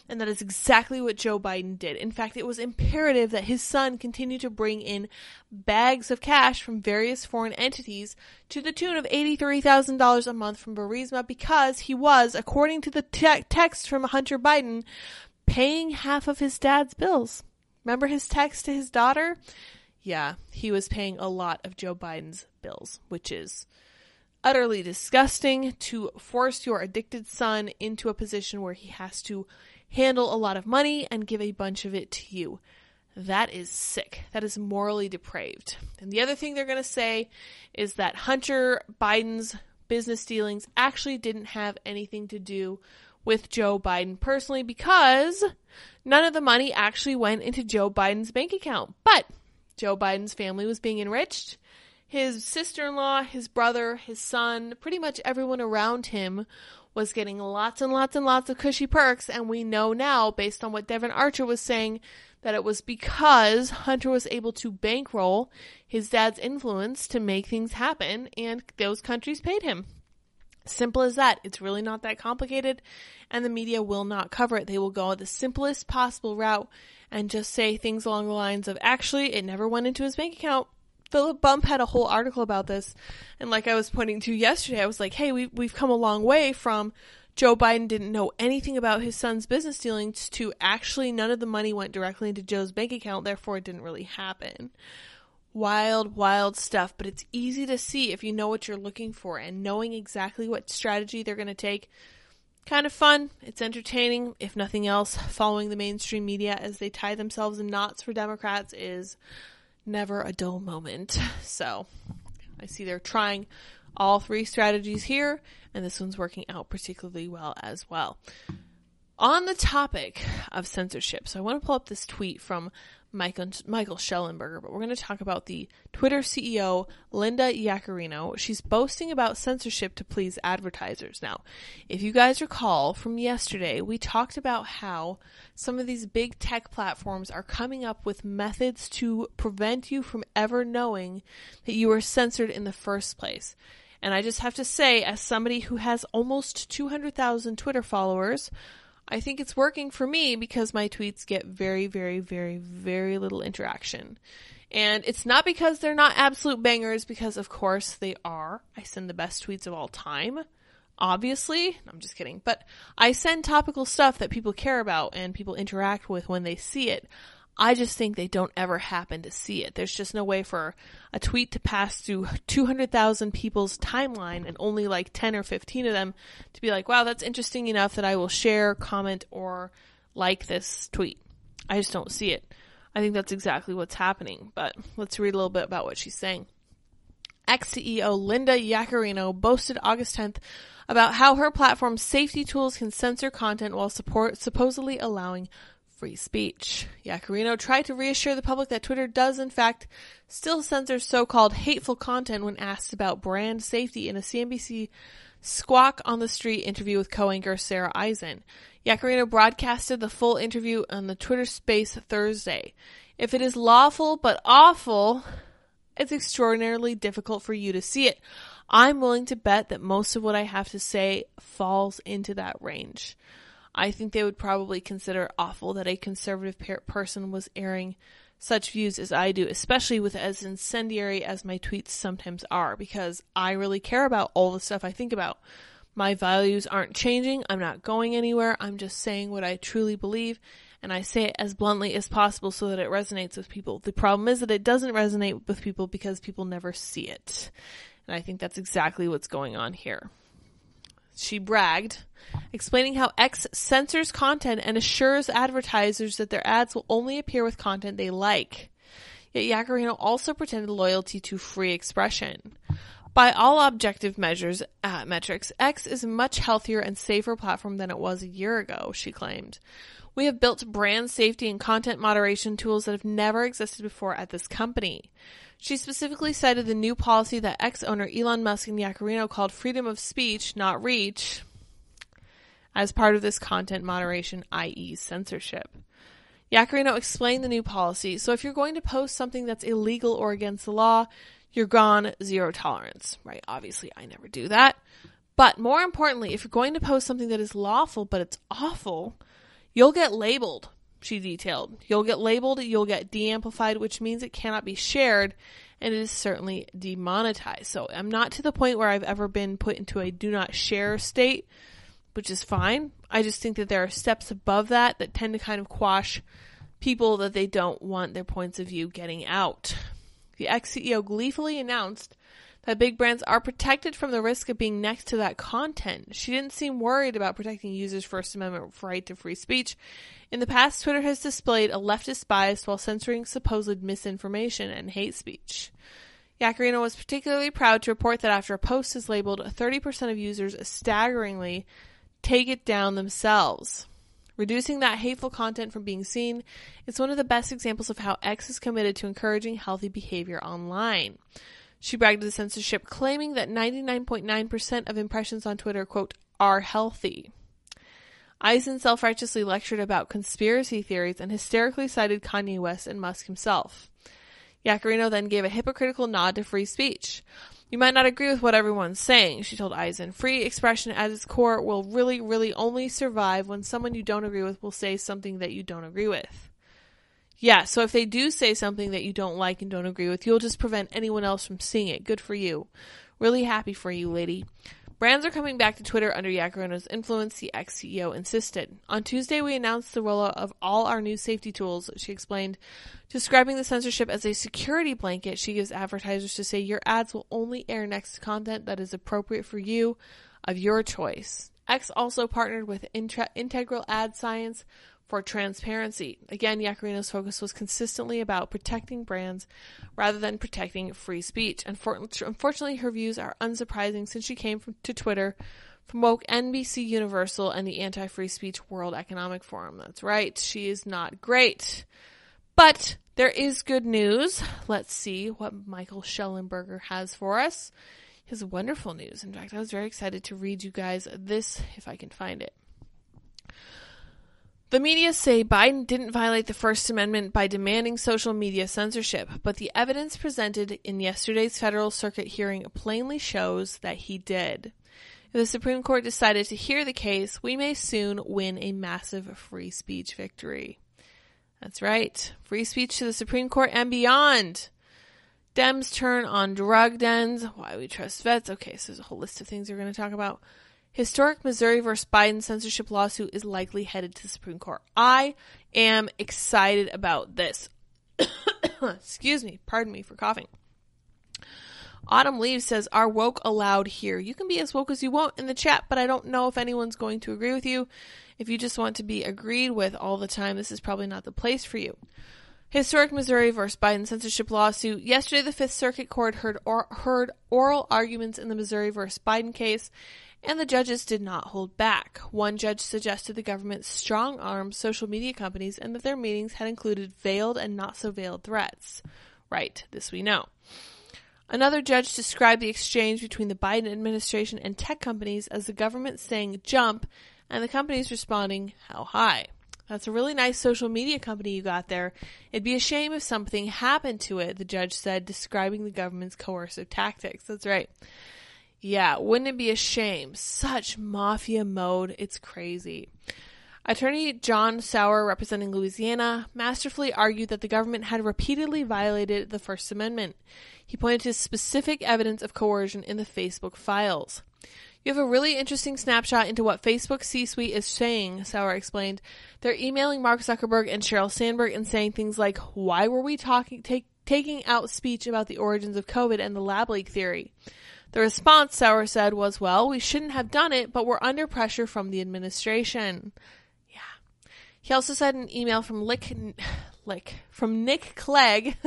And that is exactly what Joe Biden did. In fact, it was imperative that his son continue to bring in bags of cash from various foreign entities to the tune of $83,000 a month from Burisma because he was, according to the te- text from Hunter Biden, paying half of his dad's bills. Remember his text to his daughter? Yeah, he was paying a lot of Joe Biden's bills, which is utterly disgusting to force your addicted son into a position where he has to handle a lot of money and give a bunch of it to you. That is sick. That is morally depraved. And the other thing they're going to say is that Hunter Biden's business dealings actually didn't have anything to do with Joe Biden personally because none of the money actually went into Joe Biden's bank account. But Joe Biden's family was being enriched. His sister in law, his brother, his son, pretty much everyone around him was getting lots and lots and lots of cushy perks. And we know now, based on what Devon Archer was saying, that it was because Hunter was able to bankroll his dad's influence to make things happen, and those countries paid him. Simple as that. It's really not that complicated, and the media will not cover it. They will go the simplest possible route and just say things along the lines of, actually, it never went into his bank account. Philip Bump had a whole article about this, and like I was pointing to yesterday, I was like, "Hey, we we've come a long way from Joe Biden didn't know anything about his son's business dealings to actually none of the money went directly into Joe's bank account, therefore it didn't really happen." Wild, wild stuff, but it's easy to see if you know what you're looking for and knowing exactly what strategy they're going to take. Kind of fun. It's entertaining, if nothing else. Following the mainstream media as they tie themselves in knots for Democrats is never a dull moment. So I see they're trying all three strategies here, and this one's working out particularly well as well. On the topic of censorship, so I want to pull up this tweet from Michael, Michael Shellenberger, but we're going to talk about the Twitter CEO, Linda Yaccarino. She's boasting about censorship to please advertisers. Now, if you guys recall from yesterday, we talked about how some of these big tech platforms are coming up with methods to prevent you from ever knowing that you were censored in the first place. And I just have to say, as somebody who has almost 200,000 Twitter followers, I think it's working for me because my tweets get very, very, very, very little interaction. And it's not because they're not absolute bangers, because of course they are. I send the best tweets of all time. Obviously, I'm just kidding, but I send topical stuff that people care about and people interact with when they see it. I just think they don't ever happen to see it. There's just no way for a tweet to pass through 200,000 people's timeline and only like 10 or 15 of them to be like, wow, that's interesting enough that I will share, comment, or like this tweet. I just don't see it. I think that's exactly what's happening, but let's read a little bit about what she's saying. X CEO Linda Yaccarino boasted August 10th about how her platform's safety tools can censor content while support supposedly allowing free speech. Yaccarino tried to reassure the public that Twitter does, in fact, still censor so-called hateful content when asked about brand safety in a CNBC Squawk on the Street interview with co-anchor Sarah Eisen. Yaccarino broadcasted the full interview on the Twitter space Thursday. If it is lawful but awful, it's extraordinarily difficult for you to see it. I'm willing to bet that most of what I have to say falls into that range. I think they would probably consider awful that a conservative person was airing such views as I do, especially with as incendiary as my tweets sometimes are, because I really care about all the stuff I think about. My values aren't changing. I'm not going anywhere. I'm just saying what I truly believe, and I say it as bluntly as possible so that it resonates with people. The problem is that it doesn't resonate with people because people never see it. And I think that's exactly what's going on here. She bragged, explaining how X censors content and assures advertisers that their ads will only appear with content they like. Yet Yaccarino also pretended loyalty to free expression. By all objective measures, uh, metrics, X is a much healthier and safer platform than it was a year ago, she claimed. We have built brand safety and content moderation tools that have never existed before at this company. She specifically cited the new policy that X owner Elon Musk and Yaccarino called freedom of speech, not reach, as part of this content moderation, i.e., censorship. Yaccarino explained the new policy. So if you're going to post something that's illegal or against the law, you're gone zero tolerance, right? Obviously, I never do that. But more importantly, if you're going to post something that is lawful but it's awful, you'll get labeled she detailed. You'll get labeled, you'll get de-amplified, which means it cannot be shared, and it is certainly demonetized. So I'm not to the point where I've ever been put into a do not share state, which is fine. I just think that there are steps above that that tend to kind of quash people that they don't want their points of view getting out. The X CEO gleefully announced that big brands are protected from the risk of being next to that content. She didn't seem worried about protecting users' First Amendment right to free speech. In the past, Twitter has displayed a leftist bias while censoring supposed misinformation and hate speech. Yaccarino was particularly proud to report that after a post is labeled, 30% of users staggeringly take it down themselves. Reducing that hateful content from being seen is one of the best examples of how X is committed to encouraging healthy behavior online. She bragged to the censorship, claiming that 99.9% of impressions on Twitter, quote, are healthy. Eisen self righteously lectured about conspiracy theories and hysterically cited Kanye West and Musk himself. Yaccarino then gave a hypocritical nod to free speech. You might not agree with what everyone's saying, she told Eisen. Free expression at its core will really, really only survive when someone you don't agree with will say something that you don't agree with. Yeah, so if they do say something that you don't like and don't agree with, you'll just prevent anyone else from seeing it. Good for you. Really happy for you, lady. Brands are coming back to Twitter under Yaccarino's influence, the X CEO insisted. On Tuesday, we announced the rollout of all our new safety tools, she explained, describing the censorship as a security blanket she gives advertisers to say your ads will only air next to content that is appropriate for you of your choice. X also partnered with Intra- Integral Ad Science for transparency. Again, Yaccarino's focus was consistently about protecting brands rather than protecting free speech. And unfortunately, her views are unsurprising since she came from, to Twitter from woke NBC Universal and the Anti-Free Speech World Economic Forum. That's right, she is not great. But there is good news. Let's see what Michael Shellenberger has for us. His wonderful news. In fact, I was very excited to read you guys this if I can find it. The media say Biden didn't violate the First Amendment by demanding social media censorship, but the evidence presented in yesterday's Federal Circuit hearing plainly shows that he did. If the Supreme Court decided to hear the case, we may soon win a massive free speech victory. That's right. Free speech to the Supreme Court and beyond. Dems turn on drug dens. Why we trust vets. Okay, so there's a whole list of things we're going to talk about. Historic Missouri versus Biden censorship lawsuit is likely headed to the Supreme Court. I am excited about this. Excuse me. Pardon me for coughing. Autumn Leaves says, Are woke allowed here? You can be as woke as you want in the chat, but I don't know if anyone's going to agree with you. If you just want to be agreed with all the time, this is probably not the place for you. Historic Missouri versus Biden censorship lawsuit. Yesterday, the Fifth Circuit Court heard, or, heard oral arguments in the Missouri versus Biden case, and the judges did not hold back. One judge suggested the government strong arm social media companies and that their meetings had included veiled and not so veiled threats. Right, this we know. Another judge described the exchange between the Biden administration and tech companies as the government saying jump and the companies responding how high. That's a really nice social media company you got there. It'd be a shame if something happened to it, the judge said, describing the government's coercive tactics. That's right. Yeah, wouldn't it be a shame? Such mafia mode. It's crazy. Attorney John Sauer, representing Louisiana, masterfully argued that the government had repeatedly violated the First Amendment. He pointed to specific evidence of coercion in the Facebook files. You have a really interesting snapshot into what Facebook C suite is saying, Sauer explained. They're emailing Mark Zuckerberg and Sheryl Sandberg and saying things like, Why were we talking, take, taking out speech about the origins of COVID and the lab leak theory? The response, Sauer said, was, Well, we shouldn't have done it, but we're under pressure from the administration. Yeah. He also said an email from Lick, Lick, from Nick Clegg.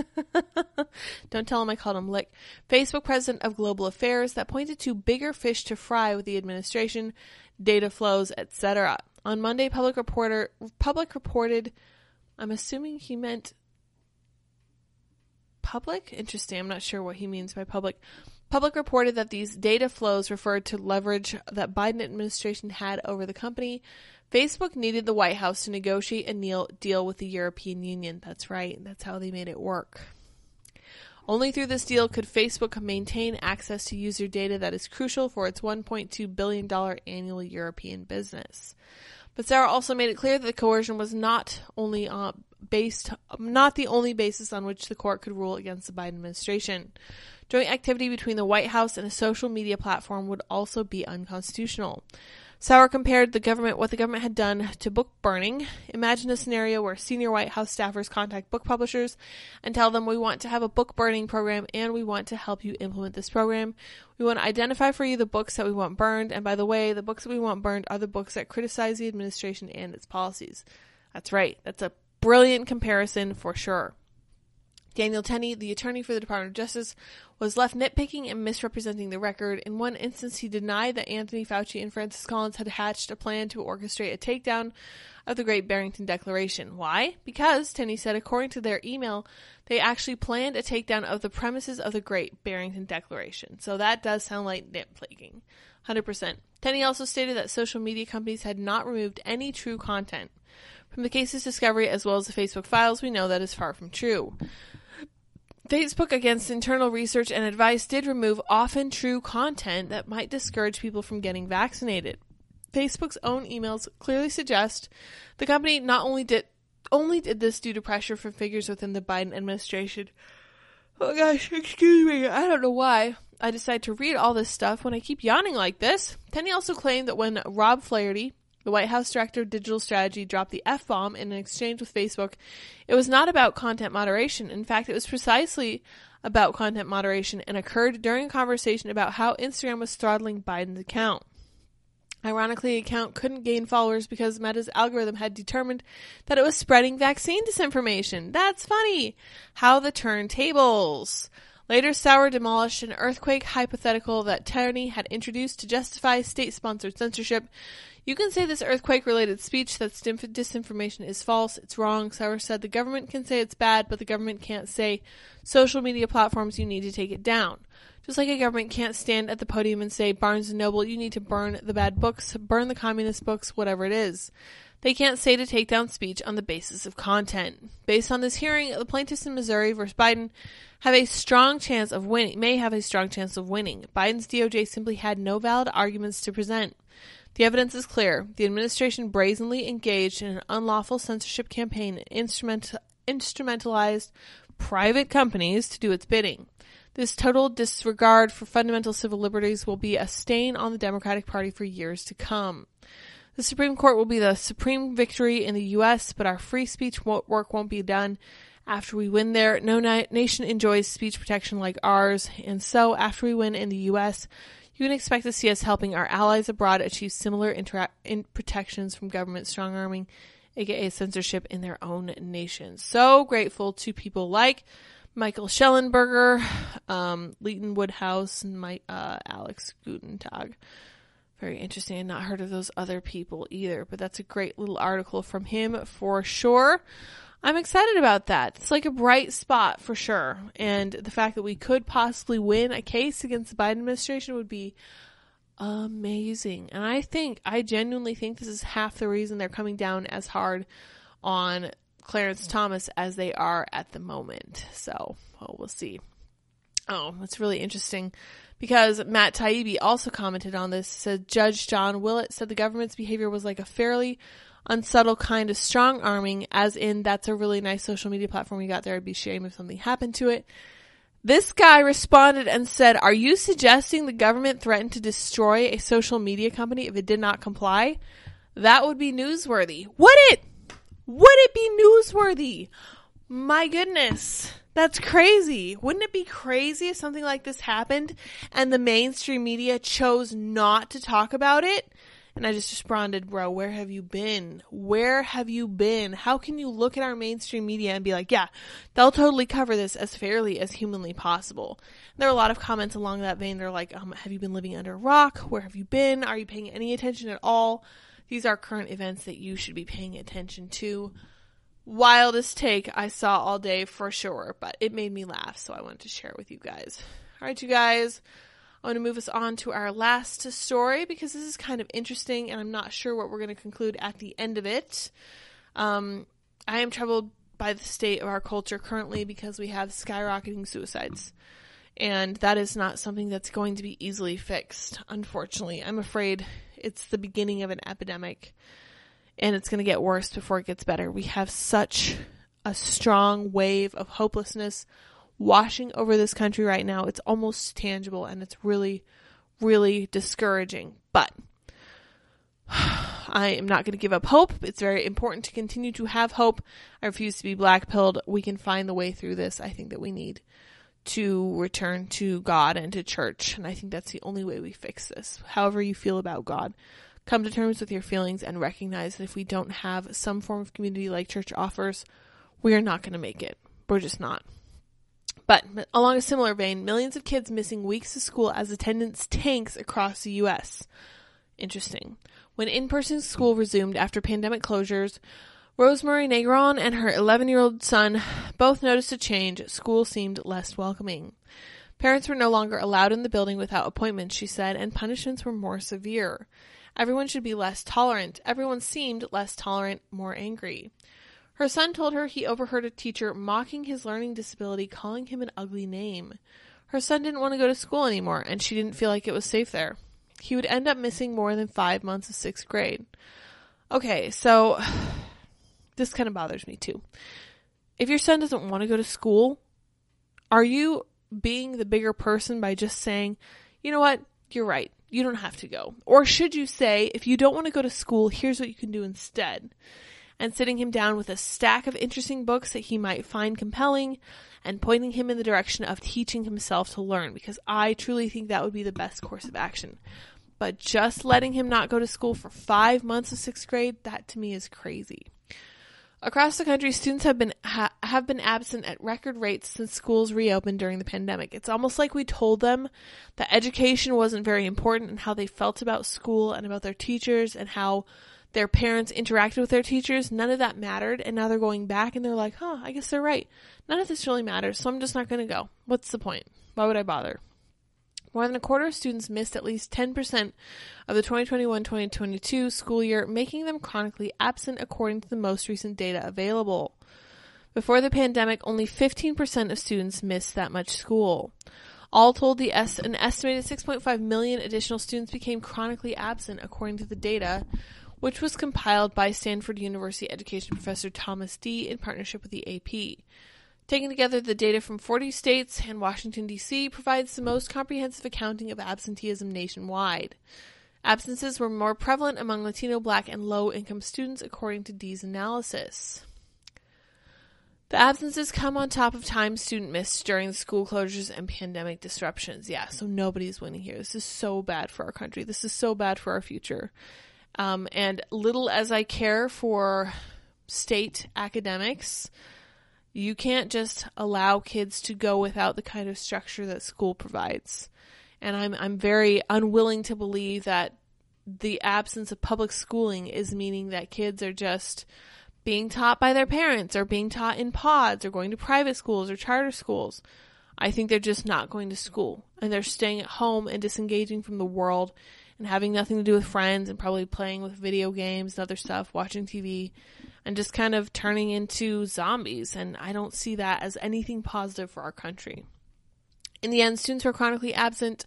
Don't tell him I called him Lick. Facebook president of Global Affairs that pointed to bigger fish to fry with the administration, data flows, etc. On Monday, public reporter public reported. I'm assuming he meant public. Interesting. I'm not sure what he means by public. Public reported that these data flows referred to leverage that Biden administration had over the company. Facebook needed the White House to negotiate a deal with the European Union. That's right. That's how they made it work. Only through this deal could Facebook maintain access to user data that is crucial for its $1.2 billion annual European business. But Sarah also made it clear that the coercion was not only uh, based, not the only basis on which the court could rule against the Biden administration. Joint activity between the White House and a social media platform would also be unconstitutional. Sauer compared the government what the government had done to book burning. Imagine a scenario where senior White House staffers contact book publishers and tell them we want to have a book burning program and we want to help you implement this program. We want to identify for you the books that we want burned, and by the way, the books that we want burned are the books that criticize the administration and its policies. That's right. That's a brilliant comparison for sure. Daniel Tenny, the attorney for the Department of Justice, was left nitpicking and misrepresenting the record. In one instance, he denied that Anthony Fauci and Francis Collins had hatched a plan to orchestrate a takedown of the Great Barrington Declaration. Why? Because, Tenny said, according to their email, they actually planned a takedown of the premises of the Great Barrington Declaration. So that does sound like nitpicking. 100%. Tenny also stated that social media companies had not removed any true content. From the case's discovery as well as the Facebook files, we know that is far from true. Facebook, against internal research and advice, did remove often true content that might discourage people from getting vaccinated. Facebook's own emails clearly suggest the company not only did only did this due to pressure from figures within the Biden administration. Oh gosh, excuse me, I don't know why I decided to read all this stuff when I keep yawning like this. Tenny also claimed that when Rob Flaherty, the White House Director of Digital Strategy dropped the F bomb in an exchange with Facebook. It was not about content moderation. In fact, it was precisely about content moderation and occurred during a conversation about how Instagram was throttling Biden's account. Ironically, the account couldn't gain followers because Meta's algorithm had determined that it was spreading vaccine disinformation. That's funny. How the turntables. Later, Sauer demolished an earthquake hypothetical that Tenny had introduced to justify state sponsored censorship. You can say this earthquake related speech that's disinformation is false. It's wrong. Sauer said the government can say it's bad, but the government can't say social media platforms you need to take it down. Just like a government can't stand at the podium and say Barnes and Noble, you need to burn the bad books, burn the communist books, whatever it is. They can't say to take down speech on the basis of content. Based on this hearing, the plaintiffs in Missouri versus Biden have a strong chance of winning, may have a strong chance of winning. Biden's DOJ simply had no valid arguments to present. The evidence is clear. The administration brazenly engaged in an unlawful censorship campaign and instrument, instrumentalized private companies to do its bidding. This total disregard for fundamental civil liberties will be a stain on the Democratic Party for years to come. The Supreme Court will be the supreme victory in the U.S., but our free speech work won't be done after we win there. No na- nation enjoys speech protection like ours, and so after we win in the U.S., you can expect to see us helping our allies abroad achieve similar intera- in protections from government strong arming, aka censorship, in their own nations. So grateful to people like Michael Shellenberger, um, Leighton Woodhouse, and my, uh, Alex Gutentag very interesting. I've not heard of those other people either, but that's a great little article from him for sure. I'm excited about that. It's like a bright spot for sure. And the fact that we could possibly win a case against the Biden administration would be amazing. And I think, I genuinely think this is half the reason they're coming down as hard on Clarence Thomas as they are at the moment. So, well, we'll see. Oh, that's really interesting because Matt Taibbi also commented on this. Said Judge John Willett said the government's behavior was like a fairly unsubtle kind of strong arming, as in that's a really nice social media platform you got there. I'd be shame if something happened to it. This guy responded and said, Are you suggesting the government threatened to destroy a social media company if it did not comply? That would be newsworthy. Would it? Would it be newsworthy? My goodness. That's crazy. Wouldn't it be crazy if something like this happened and the mainstream media chose not to talk about it? And I just responded, bro, where have you been? Where have you been? How can you look at our mainstream media and be like, yeah, they'll totally cover this as fairly as humanly possible? And there are a lot of comments along that vein. They're like, um, have you been living under a rock? Where have you been? Are you paying any attention at all? These are current events that you should be paying attention to wildest take I saw all day for sure, but it made me laugh, so I wanted to share it with you guys. All right, you guys, I want to move us on to our last story because this is kind of interesting, and I'm not sure what we're going to conclude at the end of it. Um, I am troubled by the state of our culture currently because we have skyrocketing suicides. And that is not something that's going to be easily fixed, unfortunately. I'm afraid it's the beginning of an epidemic and it's going to get worse before it gets better. We have such a strong wave of hopelessness washing over this country right now. It's almost tangible and it's really, really discouraging. But I am not going to give up hope. It's very important to continue to have hope. I refuse to be blackpilled. We can find the way through this. I think that we need to return to God and to church. And I think that's the only way we fix this. However you feel about God, Come to terms with your feelings and recognize that if we don't have some form of community like church offers, we are not going to make it. We're just not. But along a similar vein, millions of kids missing weeks of school as attendance tanks across the U.S. Interesting. When in person school resumed after pandemic closures, Rosemary Negron and her 11 year old son both noticed a change. School seemed less welcoming. Parents were no longer allowed in the building without appointments, she said, and punishments were more severe. Everyone should be less tolerant. Everyone seemed less tolerant, more angry. Her son told her he overheard a teacher mocking his learning disability, calling him an ugly name. Her son didn't want to go to school anymore, and she didn't feel like it was safe there. He would end up missing more than five months of sixth grade. Okay, so this kind of bothers me too. If your son doesn't want to go to school, are you being the bigger person by just saying, you know what, you're right. You don't have to go. Or should you say, if you don't want to go to school, here's what you can do instead. And sitting him down with a stack of interesting books that he might find compelling and pointing him in the direction of teaching himself to learn because I truly think that would be the best course of action. But just letting him not go to school for five months of sixth grade, that to me is crazy. Across the country, students have been ha- have been absent at record rates since schools reopened during the pandemic. It's almost like we told them that education wasn't very important and how they felt about school and about their teachers and how their parents interacted with their teachers. None of that mattered, and now they're going back and they're like, "Huh, I guess they're right. None of this really matters, so I'm just not going to go. What's the point? Why would I bother?" More than a quarter of students missed at least 10% of the 2021 2022 school year, making them chronically absent according to the most recent data available. Before the pandemic, only 15% of students missed that much school. All told, the es- an estimated 6.5 million additional students became chronically absent, according to the data, which was compiled by Stanford University education professor Thomas Dee in partnership with the AP. Taking together the data from 40 states and Washington, D.C., provides the most comprehensive accounting of absenteeism nationwide. Absences were more prevalent among Latino, Black, and low income students, according to Dee's analysis. The absences come on top of time student missed during the school closures and pandemic disruptions. Yeah, so nobody's winning here. This is so bad for our country. This is so bad for our future. Um, and little as I care for state academics, you can't just allow kids to go without the kind of structure that school provides. And I'm I'm very unwilling to believe that the absence of public schooling is meaning that kids are just being taught by their parents or being taught in pods or going to private schools or charter schools. I think they're just not going to school and they're staying at home and disengaging from the world and having nothing to do with friends and probably playing with video games and other stuff, watching TV and just kind of turning into zombies. And I don't see that as anything positive for our country. In the end, students who are chronically absent,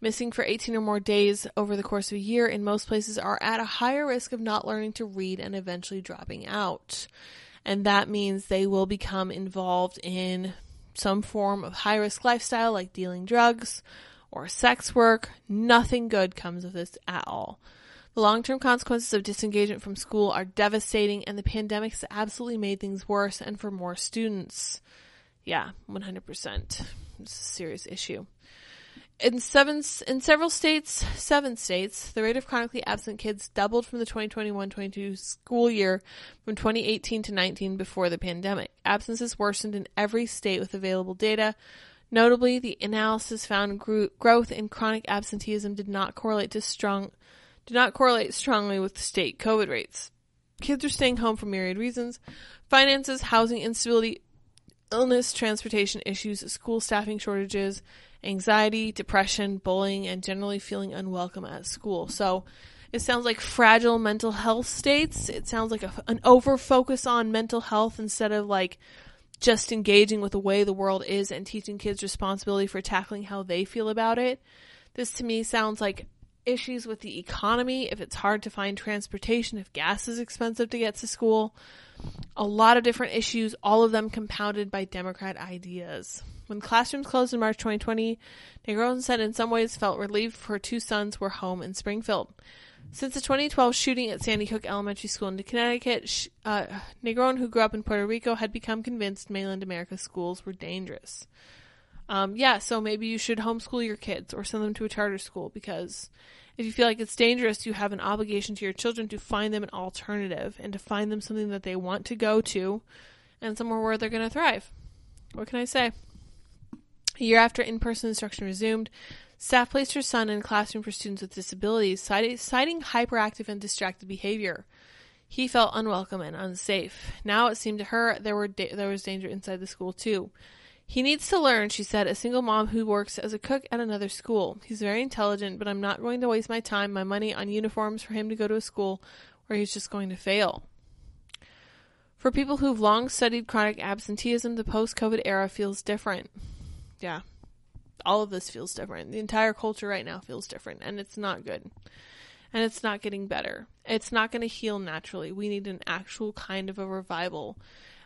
missing for 18 or more days over the course of a year in most places are at a higher risk of not learning to read and eventually dropping out. And that means they will become involved in some form of high risk lifestyle like dealing drugs or sex work. Nothing good comes of this at all. The long term consequences of disengagement from school are devastating, and the pandemic has absolutely made things worse and for more students. Yeah, 100%. It's a serious issue. In seven, in several states, seven states, the rate of chronically absent kids doubled from the 2021-22 school year from 2018 to 19 before the pandemic. Absences worsened in every state with available data. Notably, the analysis found growth in chronic absenteeism did not correlate to strong do not correlate strongly with state COVID rates. Kids are staying home for myriad reasons finances, housing instability, illness, transportation issues, school staffing shortages, anxiety, depression, bullying, and generally feeling unwelcome at school. So it sounds like fragile mental health states. It sounds like a, an over focus on mental health instead of like just engaging with the way the world is and teaching kids responsibility for tackling how they feel about it. This to me sounds like issues with the economy, if it's hard to find transportation, if gas is expensive to get to school. A lot of different issues, all of them compounded by Democrat ideas. When classrooms closed in March 2020, Negron said in some ways felt relieved her two sons were home in Springfield. Since the 2012 shooting at Sandy Hook Elementary School in Connecticut, uh, Negron, who grew up in Puerto Rico, had become convinced mainland America schools were dangerous. Um, yeah, so maybe you should homeschool your kids or send them to a charter school because if you feel like it's dangerous, you have an obligation to your children to find them an alternative and to find them something that they want to go to and somewhere where they're going to thrive. What can I say? A year after in person instruction resumed, staff placed her son in a classroom for students with disabilities, citing hyperactive and distracted behavior. He felt unwelcome and unsafe. Now it seemed to her there were da- there was danger inside the school too. He needs to learn, she said, a single mom who works as a cook at another school. He's very intelligent, but I'm not going to waste my time, my money on uniforms for him to go to a school where he's just going to fail. For people who've long studied chronic absenteeism, the post COVID era feels different. Yeah. All of this feels different. The entire culture right now feels different, and it's not good. And it's not getting better. It's not going to heal naturally. We need an actual kind of a revival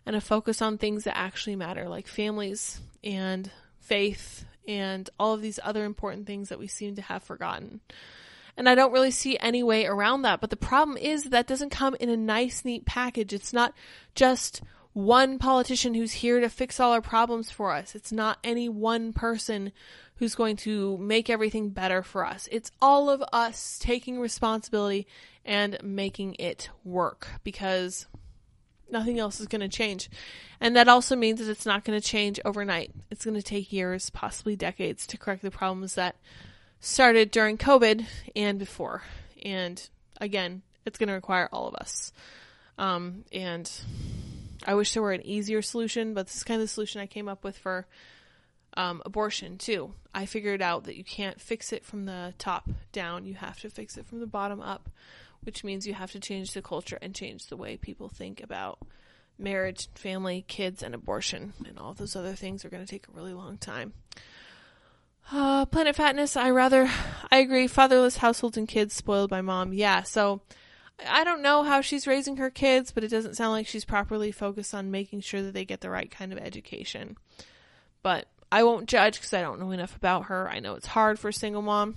and a focus on things that actually matter, like families and faith and all of these other important things that we seem to have forgotten. And I don't really see any way around that. But the problem is that doesn't come in a nice, neat package. It's not just one politician who's here to fix all our problems for us. It's not any one person who's going to make everything better for us. It's all of us taking responsibility and making it work because nothing else is going to change. And that also means that it's not going to change overnight. It's going to take years, possibly decades, to correct the problems that started during COVID and before. And again, it's going to require all of us. Um, and I wish there were an easier solution, but this is kind of the solution I came up with for um, abortion too. I figured out that you can't fix it from the top down. You have to fix it from the bottom up, which means you have to change the culture and change the way people think about marriage, family, kids, and abortion. And all those other things are going to take a really long time. Uh, Planet Fatness, I rather, I agree. Fatherless households and kids spoiled by mom. Yeah, so I don't know how she's raising her kids, but it doesn't sound like she's properly focused on making sure that they get the right kind of education. But I won't judge because I don't know enough about her. I know it's hard for a single mom.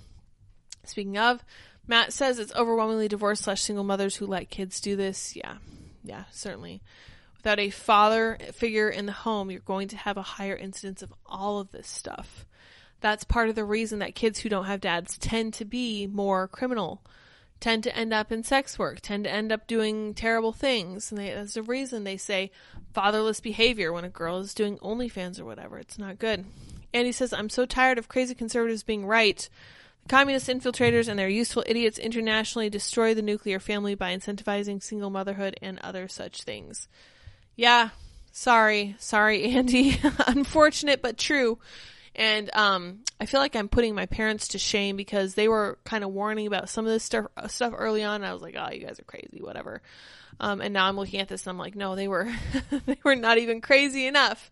Speaking of, Matt says it's overwhelmingly divorced slash single mothers who let kids do this. Yeah, yeah, certainly. Without a father figure in the home, you're going to have a higher incidence of all of this stuff. That's part of the reason that kids who don't have dads tend to be more criminal, tend to end up in sex work, tend to end up doing terrible things. And that's the reason they say fatherless behavior when a girl is doing OnlyFans or whatever. It's not good. And he says, I'm so tired of crazy conservatives being right. The communist infiltrators and their useful idiots internationally destroy the nuclear family by incentivizing single motherhood and other such things. Yeah, sorry, sorry, Andy. Unfortunate but true. And um, I feel like I'm putting my parents to shame because they were kind of warning about some of this stuff stuff early on. I was like, "Oh, you guys are crazy, whatever." Um, and now I'm looking at this and I'm like, "No, they were they were not even crazy enough."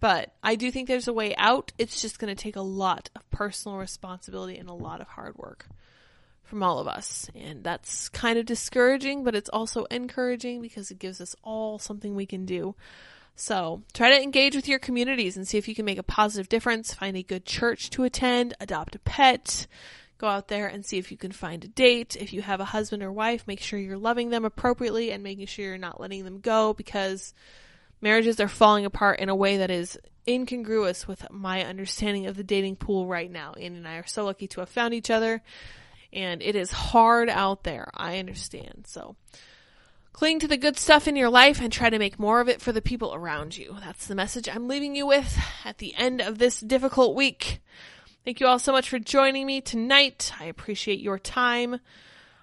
But I do think there's a way out. It's just going to take a lot of personal responsibility and a lot of hard work from all of us. And that's kind of discouraging, but it's also encouraging because it gives us all something we can do. So try to engage with your communities and see if you can make a positive difference. Find a good church to attend, adopt a pet, go out there and see if you can find a date. If you have a husband or wife, make sure you're loving them appropriately and making sure you're not letting them go because marriages are falling apart in a way that is incongruous with my understanding of the dating pool right now. Anne and I are so lucky to have found each other and it is hard out there. I understand. So, Cling to the good stuff in your life and try to make more of it for the people around you. That's the message I'm leaving you with at the end of this difficult week. Thank you all so much for joining me tonight. I appreciate your time.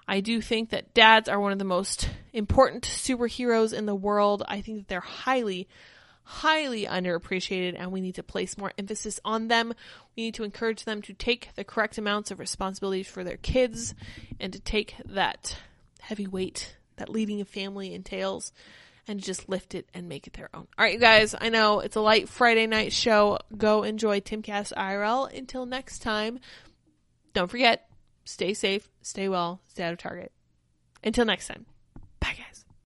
I do think that dads are one of the most important superheroes in the world. I think that they're highly, highly underappreciated and we need to place more emphasis on them. We need to encourage them to take the correct amounts of responsibility for their kids and to take that heavy weight that leading a family entails and just lift it and make it their own. All right, you guys, I know it's a light Friday night show. Go enjoy Timcast IRL. Until next time, don't forget, stay safe, stay well, stay out of Target. Until next time.